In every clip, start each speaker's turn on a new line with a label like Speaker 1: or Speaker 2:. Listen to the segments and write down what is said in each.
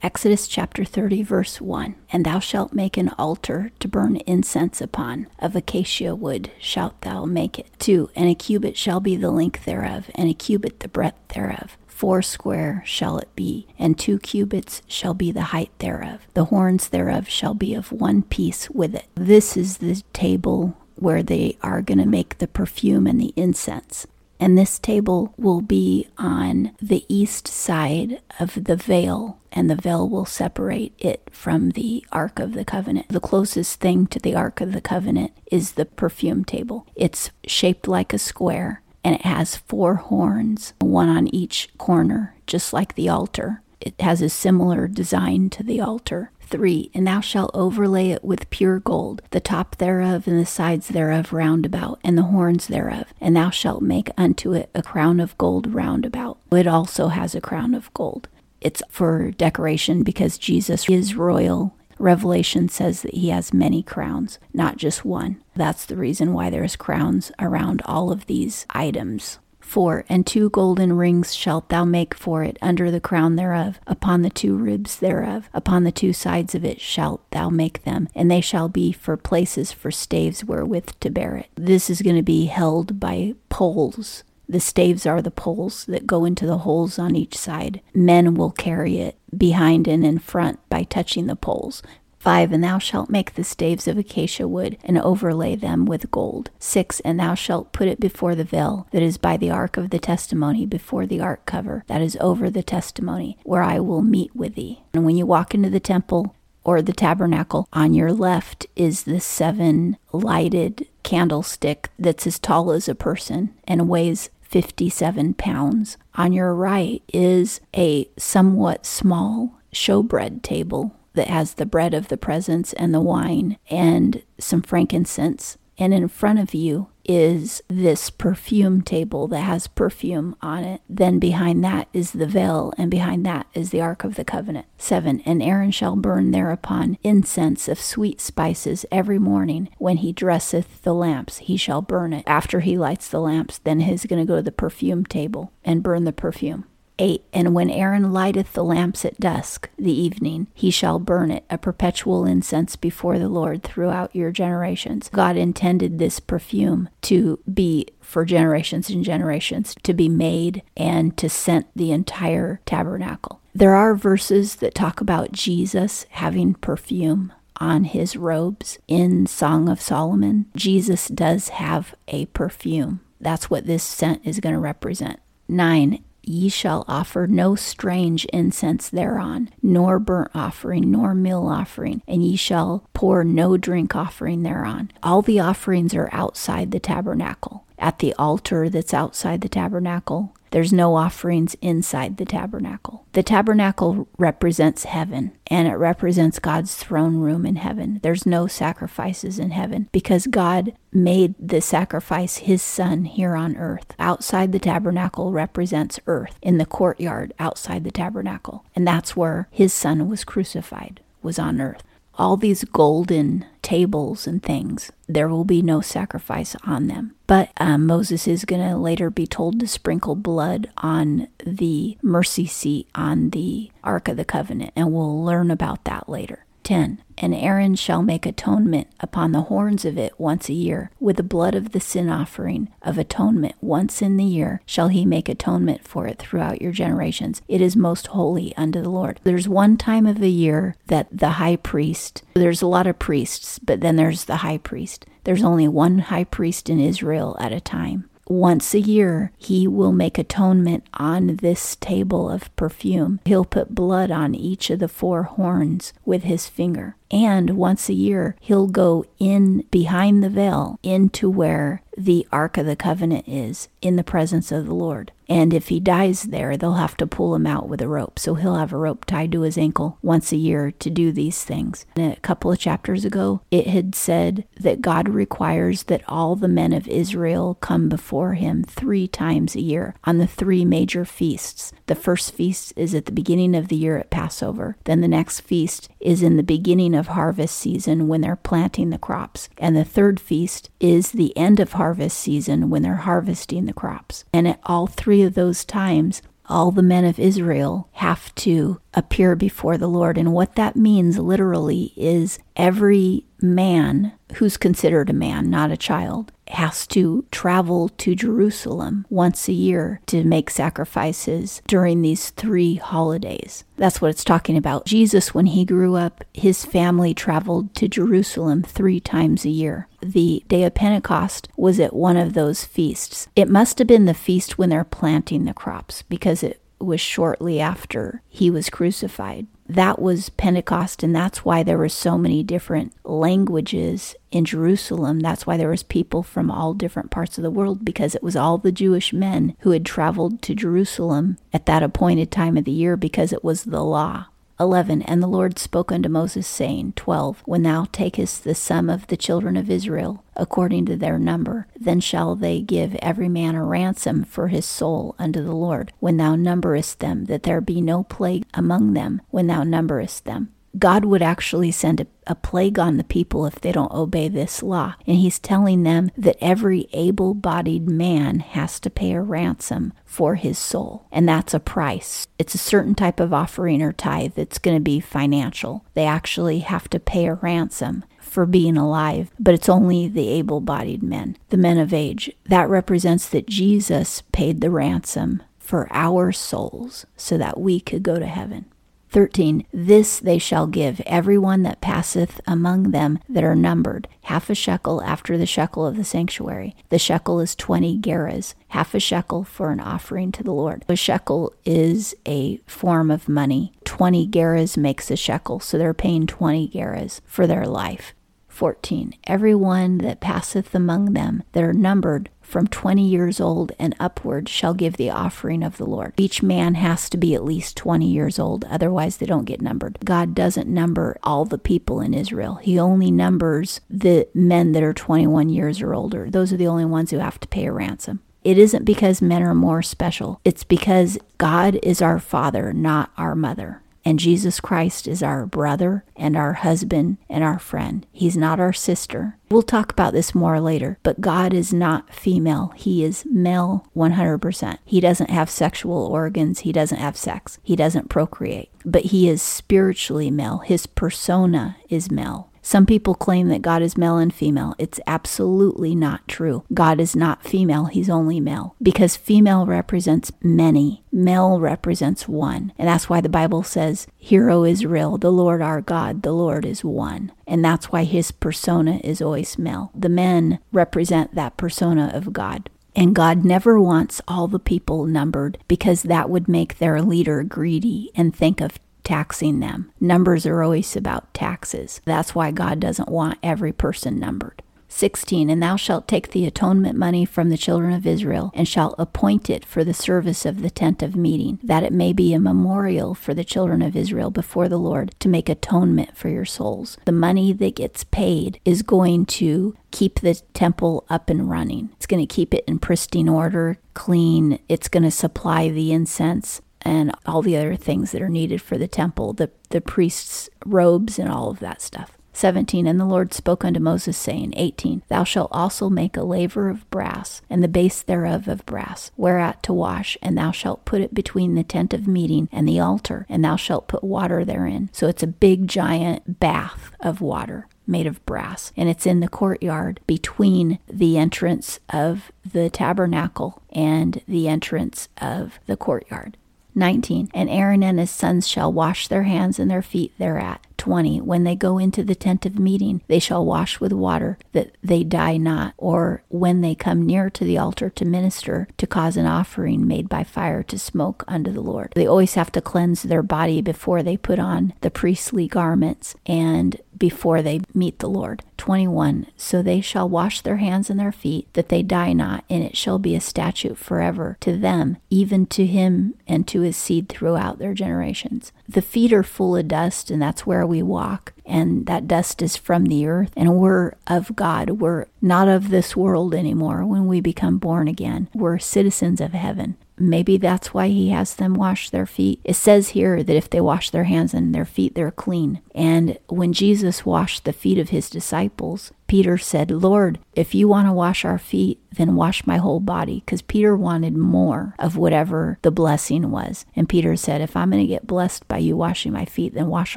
Speaker 1: Exodus chapter 30, verse 1 And thou shalt make an altar to burn incense upon. Of acacia wood shalt thou make it. 2. And a cubit shall be the length thereof, and a cubit the breadth thereof. Four square shall it be, and two cubits shall be the height thereof. The horns thereof shall be of one piece with it. This is the table where they are going to make the perfume and the incense. And this table will be on the east side of the veil, and the veil will separate it from the Ark of the Covenant. The closest thing to the Ark of the Covenant is the perfume table. It's shaped like a square, and it has four horns, one on each corner, just like the altar. It has a similar design to the altar. 3. And thou shalt overlay it with pure gold, the top thereof and the sides thereof round about, and the horns thereof. And thou shalt make unto it a crown of gold round about. It also has a crown of gold. It's for decoration because Jesus is royal. Revelation says that he has many crowns, not just one. That's the reason why there's crowns around all of these items. 4. And two golden rings shalt thou make for it under the crown thereof, upon the two ribs thereof, upon the two sides of it shalt thou make them, and they shall be for places for staves wherewith to bear it. This is going to be held by poles. The staves are the poles that go into the holes on each side. Men will carry it behind and in front by touching the poles. 5. And thou shalt make the staves of acacia wood, and overlay them with gold. 6. And thou shalt put it before the veil that is by the ark of the testimony, before the ark cover that is over the testimony, where I will meet with thee. And when you walk into the temple, or the tabernacle. On your left is the seven lighted candlestick that's as tall as a person and weighs 57 pounds. On your right is a somewhat small showbread table that has the bread of the presence and the wine and some frankincense. And in front of you is this perfume table that has perfume on it. Then behind that is the veil, and behind that is the Ark of the Covenant. 7. And Aaron shall burn thereupon incense of sweet spices every morning when he dresseth the lamps. He shall burn it. After he lights the lamps, then he's going to go to the perfume table and burn the perfume. 8. And when Aaron lighteth the lamps at dusk, the evening, he shall burn it, a perpetual incense before the Lord throughout your generations. God intended this perfume to be for generations and generations, to be made and to scent the entire tabernacle. There are verses that talk about Jesus having perfume on his robes in Song of Solomon. Jesus does have a perfume. That's what this scent is going to represent. 9 ye shall offer no strange incense thereon, nor burnt offering, nor meal offering, and ye shall pour no drink offering thereon. All the offerings are outside the tabernacle. At the altar that's outside the tabernacle, there's no offerings inside the tabernacle. The tabernacle represents heaven and it represents God's throne room in heaven. There's no sacrifices in heaven because God made the sacrifice his son here on earth. Outside the tabernacle represents earth in the courtyard outside the tabernacle. And that's where his son was crucified, was on earth all these golden tables and things, there will be no sacrifice on them. But um, Moses is going to later be told to sprinkle blood on the mercy seat on the Ark of the Covenant, and we'll learn about that later. 10. And Aaron shall make atonement upon the horns of it once a year. With the blood of the sin offering of atonement once in the year shall he make atonement for it throughout your generations. It is most holy unto the Lord. There's one time of the year that the high priest, there's a lot of priests, but then there's the high priest. There's only one high priest in Israel at a time once a year, he will make atonement on this table of perfume. He'll put blood on each of the four horns with his finger. And once a year, he'll go in behind the veil into where the Ark of the Covenant is in the presence of the Lord. And if he dies there, they'll have to pull him out with a rope. So he'll have a rope tied to his ankle once a year to do these things. And a couple of chapters ago, it had said that God requires that all the men of Israel come before him three times a year on the three major feasts. The first feast is at the beginning of the year at Passover. Then the next feast is in the beginning of harvest season when they're planting the crops. And the third feast is the end of harvest season when they're harvesting the crops. And at all three of those times, all the men of Israel have to appear before the Lord. And what that means literally is every man who's considered a man, not a child, has to travel to Jerusalem once a year to make sacrifices during these three holidays. That's what it's talking about. Jesus, when he grew up, his family traveled to Jerusalem three times a year. The day of Pentecost was at one of those feasts. It must have been the feast when they're planting the crops because it was shortly after he was crucified. That was Pentecost, and that's why there were so many different languages in Jerusalem. That's why there was people from all different parts of the world because it was all the Jewish men who had traveled to Jerusalem at that appointed time of the year because it was the law. 11 And the Lord spoke unto Moses, saying, 12 When thou takest the sum of the children of Israel, according to their number, then shall they give every man a ransom for his soul unto the Lord, when thou numberest them, that there be no plague among them, when thou numberest them. God would actually send a, a, plague on the people if they don't obey this law. And he's telling them that every able bodied man has to pay a ransom for his soul. And that's a price. It's a certain type of offering or tithe that's going to be financial. They actually have to pay a ransom for being alive, but it's only the able bodied men, the men of age. That represents that Jesus paid the ransom for our souls so that we could go to heaven. 13. This they shall give every one that passeth among them that are numbered, half a shekel after the shekel of the sanctuary. The shekel is 20 gerahs, half a shekel for an offering to the Lord. A shekel is a form of money. 20 gerahs makes a shekel, so they're paying 20 gerahs for their life. 14. Every one that passeth among them that are numbered from 20 years old and upward shall give the offering of the Lord. Each man has to be at least 20 years old, otherwise, they don't get numbered. God doesn't number all the people in Israel, He only numbers the men that are 21 years or older. Those are the only ones who have to pay a ransom. It isn't because men are more special. It's because God is our father, not our mother. And Jesus Christ is our brother and our husband and our friend. He's not our sister. We'll talk about this more later, but God is not female. He is male 100%. He doesn't have sexual organs. He doesn't have sex. He doesn't procreate. But he is spiritually male. His persona is male. Some people claim that God is male and female. It's absolutely not true. God is not female, he's only male. Because female represents many, male represents one. And that's why the Bible says, Hear, O Israel, the Lord our God, the Lord is one. And that's why his persona is always male. The men represent that persona of God. And God never wants all the people numbered because that would make their leader greedy and think of taxing them. Numbers are always about taxes. That's why God doesn't want every person numbered. 16 And thou shalt take the atonement money from the children of Israel, and shalt appoint it for the service of the tent of meeting, that it may be a memorial for the children of Israel before the Lord to make atonement for your souls. The money that gets paid is going to keep the temple up and running. It's going to keep it in pristine order, clean. It's going to supply the incense and all the other things that are needed for the temple, the, the priest's robes and all of that stuff. 17 And the Lord spoke unto Moses, saying, 18 Thou shalt also make a laver of brass, and the base thereof of brass, whereat to wash, and thou shalt put it between the tent of meeting and the altar, and thou shalt put water therein. So it's a big giant bath of water made of brass, and it's in the courtyard between the entrance of the tabernacle and the entrance of the courtyard. 19. And Aaron and his sons shall wash their hands and their feet thereat. 20. When they go into the tent of meeting, they shall wash with water, that they die not, or when they come near to the altar to minister, to cause an offering made by fire to smoke unto the Lord. They always have to cleanse their body before they put on the priestly garments and before they meet the Lord. 21. So they shall wash their hands and their feet, that they die not, and it shall be a statute forever to them, even to him and to his seed throughout their generations. The feet are full of dust, and that's where we walk. And that dust is from the earth, and we're of God. We're not of this world anymore when we become born again. We're citizens of heaven. Maybe that's why he has them wash their feet. It says here that if they wash their hands and their feet, they're clean. And when Jesus washed the feet of his disciples, Peter said, Lord, if you want to wash our feet, then wash my whole body. Because Peter wanted more of whatever the blessing was. And Peter said, If I'm going to get blessed by you washing my feet, then wash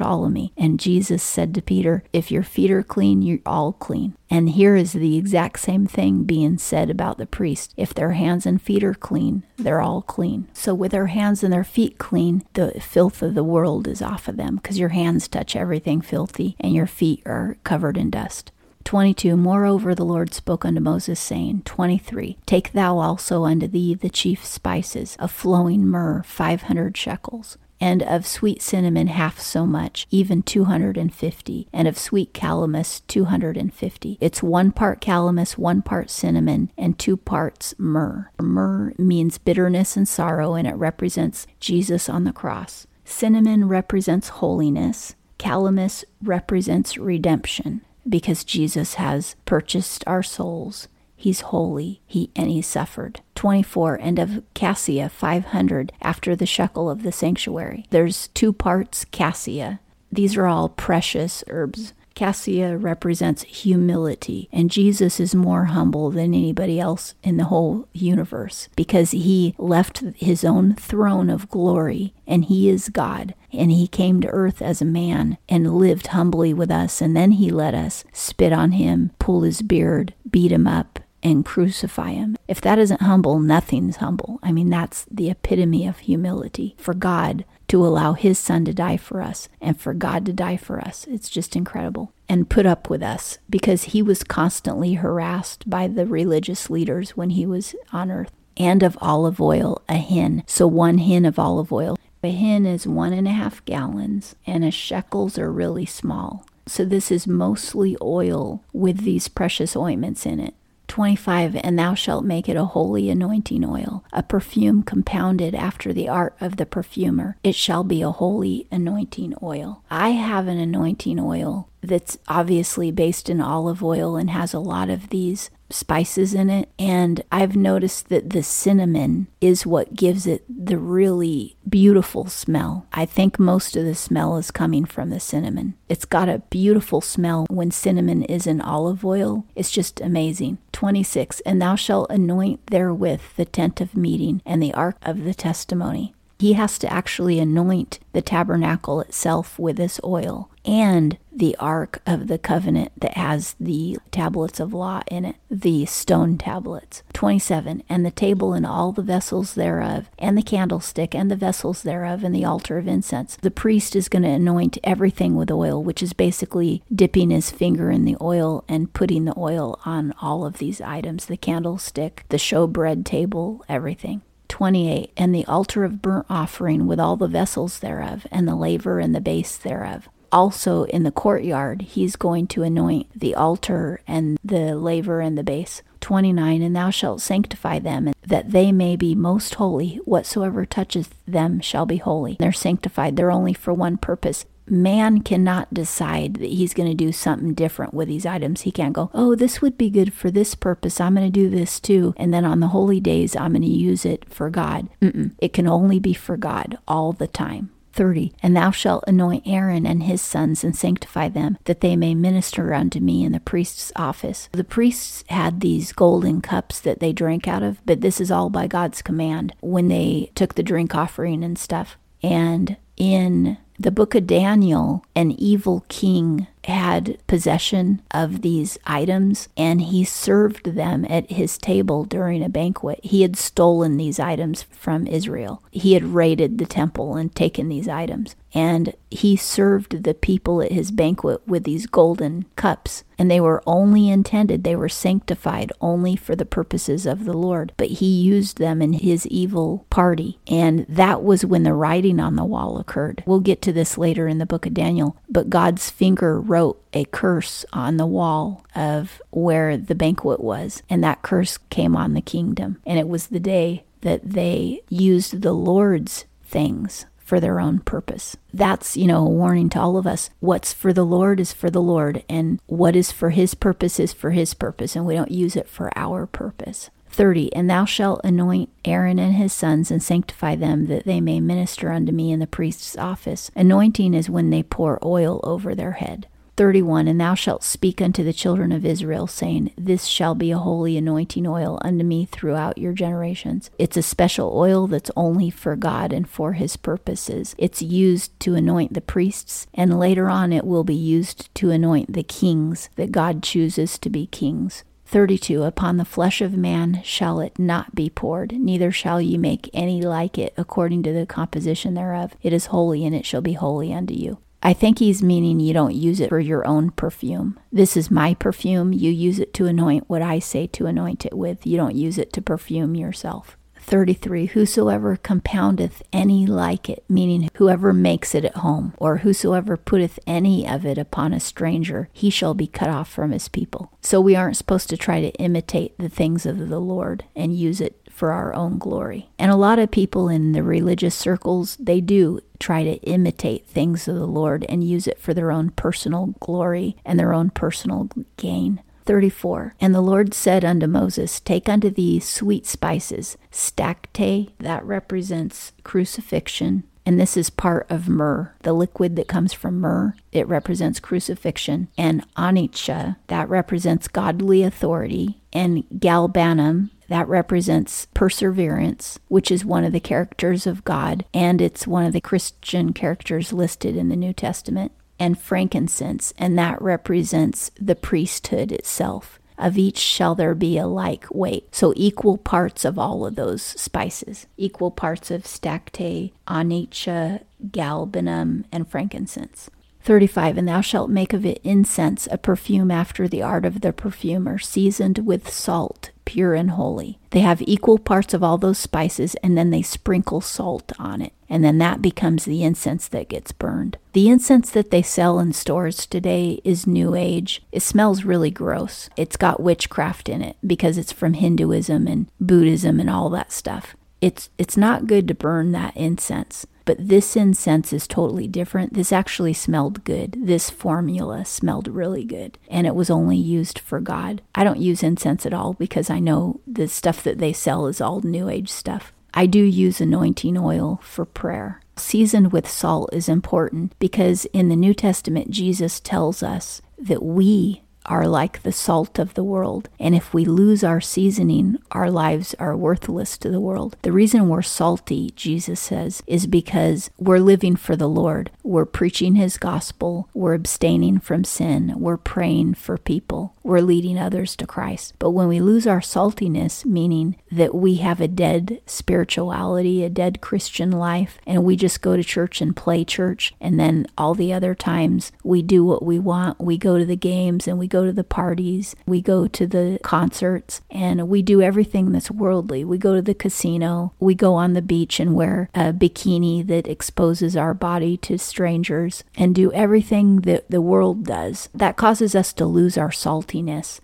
Speaker 1: all of me. And Jesus said to Peter, If your feet are clean, you're all clean. And here is the exact same thing being said about the priest. If their hands and feet are clean, they're all clean. So, with their hands and their feet clean, the filth of the world is off of them because your hands touch everything filthy and your feet are covered in dust. 22 Moreover, the Lord spoke unto Moses, saying, 23 Take thou also unto thee the chief spices, of flowing myrrh, five hundred shekels, and of sweet cinnamon half so much, even 250, and of sweet calamus 250. It's one part calamus, one part cinnamon, and two parts myrrh. Myrrh means bitterness and sorrow, and it represents Jesus on the cross. Cinnamon represents holiness. Calamus represents redemption because Jesus has purchased our souls. He's holy, he and he suffered. 24 and of cassia 500 after the shekel of the sanctuary. There's two parts cassia. These are all precious herbs. Cassia represents humility, and Jesus is more humble than anybody else in the whole universe because he left his own throne of glory and he is God. And he came to earth as a man and lived humbly with us, and then he let us spit on him, pull his beard, beat him up, and crucify him. If that isn't humble, nothing's humble. I mean, that's the epitome of humility for God to allow his son to die for us and for God to die for us. It's just incredible. And put up with us because he was constantly harassed by the religious leaders when he was on earth. And of olive oil, a hin. So one hin of olive oil. A hin is one and a half gallons, and a shekels are really small. So this is mostly oil with these precious ointments in it. 25 And thou shalt make it a holy anointing oil, a perfume compounded after the art of the perfumer. It shall be a holy anointing oil. I have an anointing oil that's obviously based in olive oil and has a lot of these spices in it. And I've noticed that the cinnamon is what gives it the really beautiful smell. I think most of the smell is coming from the cinnamon. It's got a beautiful smell when cinnamon is in olive oil. It's just amazing. 26 And thou shalt anoint therewith the tent of meeting and the ark of the testimony. He has to actually anoint the tabernacle itself with this oil and the Ark of the Covenant that has the tablets of law in it, the stone tablets. 27. And the table and all the vessels thereof, and the candlestick and the vessels thereof, and the altar of incense. The priest is going to anoint everything with oil, which is basically dipping his finger in the oil and putting the oil on all of these items the candlestick, the showbread table, everything. 28 And the altar of burnt offering with all the vessels thereof, and the laver and the base thereof. Also in the courtyard, he's going to anoint the altar and the laver and the base. 29 And thou shalt sanctify them, that they may be most holy. Whatsoever toucheth them shall be holy. They're sanctified, they're only for one purpose man cannot decide that he's going to do something different with these items. He can't go, oh, this would be good for this purpose. I'm going to do this too. And then on the holy days, I'm going to use it for God. Mm-mm. It can only be for God all the time. 30 And thou shalt anoint Aaron and his sons and sanctify them, that they may minister unto me in the priest's office. The priests had these golden cups that they drank out of, but this is all by God's command when they took the drink offering and stuff. And in the book of Daniel, an evil king had possession of these items and he served them at his table during a banquet. He had stolen these items from Israel. He had raided the temple and taken these items. And he served the people at his banquet with these golden cups. And they were only intended, they were sanctified only for the purposes of the Lord. But he used them in his evil party. And that was when the writing on the wall occurred. We'll get to this later in the book of Daniel. But God's finger wrote a curse on the wall of where the banquet was, and that curse came on the kingdom. And it was the day that they used the Lord's things for their own purpose. That's, you know, a warning to all of us. What's for the Lord is for the Lord, and what is for his purpose is for his purpose, and we don't use it for our purpose. 30 And thou shalt anoint Aaron and his sons and sanctify them that they may minister unto me in the priest's office. Anointing is when they pour oil over their head. 31 And thou shalt speak unto the children of Israel, saying, This shall be a holy anointing oil unto me throughout your generations. It's a special oil that's only for God and for his purposes. It's used to anoint the priests, and later on it will be used to anoint the kings that God chooses to be kings. 32 Upon the flesh of man shall it not be poured, neither shall ye make any like it according to the composition thereof. It is holy, and it shall be holy unto you. I think he's meaning you don't use it for your own perfume. This is my perfume. You use it to anoint what I say to anoint it with. You don't use it to perfume yourself. 33 Whosoever compoundeth any like it, meaning whoever makes it at home, or whosoever putteth any of it upon a stranger, he shall be cut off from his people. So we aren't supposed to try to imitate the things of the Lord and use it for our own glory. And a lot of people in the religious circles, they do try to imitate things of the Lord and use it for their own personal glory and their own personal gain. 34. And the Lord said unto Moses, Take unto thee sweet spices, stacte, that represents crucifixion, and this is part of myrrh, the liquid that comes from myrrh. It represents crucifixion. And onycha, that represents godly authority. And galbanum, that represents perseverance, which is one of the characters of God, and it's one of the Christian characters listed in the New Testament and frankincense, and that represents the priesthood itself. Of each shall there be a like weight. So equal parts of all of those spices, equal parts of stacte, onycha, galbanum, and frankincense. 35 And thou shalt make of it incense, a perfume after the art of the perfumer, seasoned with salt, pure and holy. They have equal parts of all those spices, and then they sprinkle salt on it. And then that becomes the incense that gets burned. The incense that they sell in stores today is New Age. It smells really gross. It's got witchcraft in it because it's from Hinduism and Buddhism and all that stuff. It's, it's not good to burn that incense. But this incense is totally different. This actually smelled good. This formula smelled really good. And it was only used for God. I don't use incense at all because I know the stuff that they sell is all New Age stuff. I do use anointing oil for prayer. Seasoned with salt is important because in the New Testament, Jesus tells us that we are like the salt of the world. And if we lose our seasoning, our lives are worthless to the world. The reason we're salty, Jesus says, is because we're living for the Lord. We're preaching his gospel. We're abstaining from sin. We're praying for people. We're leading others to Christ. But when we lose our saltiness, meaning that we have a dead spirituality, a dead Christian life, and we just go to church and play church, and then all the other times we do what we want, we go to the games and we go to the parties, we go to the concerts, and we do everything that's worldly. We go to the casino, we go on the beach and wear a bikini that exposes our body to strangers, and do everything that the world does. That causes us to lose our saltiness.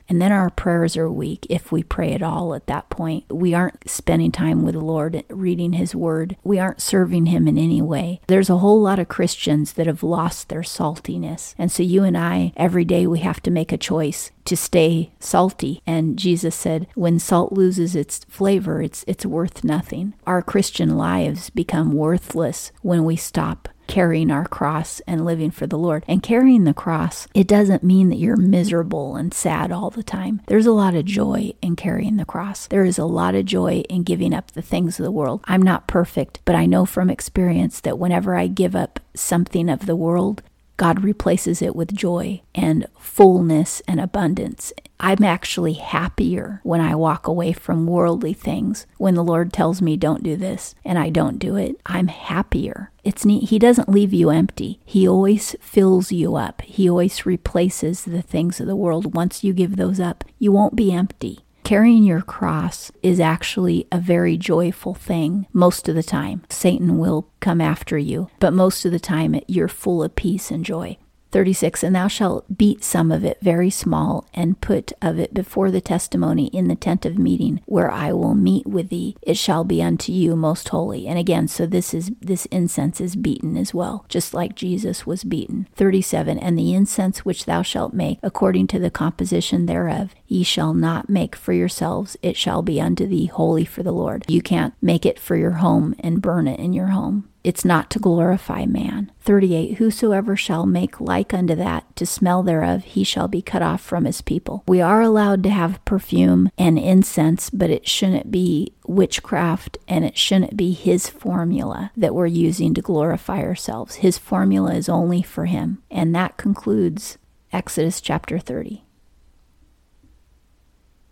Speaker 1: And then our prayers are weak if we pray at all at that point. We aren't spending time with the Lord, reading His Word. We aren't serving Him in any way. There's a whole lot of Christians that have lost their saltiness. And so you and I, every day, we have to make a choice to stay salty. And Jesus said, when salt loses its flavor, it's, it's worth nothing. Our Christian lives become worthless when we stop carrying our cross and living for the Lord. And carrying the cross, it doesn't mean that you're miserable and sad all the time. There's a lot of joy in carrying the cross. There is a lot of joy in giving up the things of the world. I'm not perfect, but I know from experience that whenever I give up something of the world, God replaces it with joy and fullness and abundance. I'm actually happier when I walk away from worldly things. When the Lord tells me don't do this and I don't do it, I'm happier. It's neat. He doesn't leave you empty. He always fills you up. He always replaces the things of the world. Once you give those up, you won't be empty carrying your cross is actually a very joyful thing most of the time. Satan will come after you, but most of the time you're full of peace and joy. 36 And thou shalt beat some of it very small, and put of it before the testimony in the tent of meeting, where I will meet with thee. It shall be unto you most holy. And again, so this is this incense is beaten as well, just like Jesus was beaten. 37 And the incense which thou shalt make, according to the composition thereof, ye shall not make for yourselves, it shall be unto thee holy for the Lord. You can't make it for your home and burn it in your home. It's not to glorify man. 38 Whosoever shall make like unto that to smell thereof, he shall be cut off from his people. We are allowed to have perfume and incense, but it shouldn't be witchcraft and it shouldn't be his formula that we're using to glorify ourselves. His formula is only for him. And that concludes Exodus chapter 30.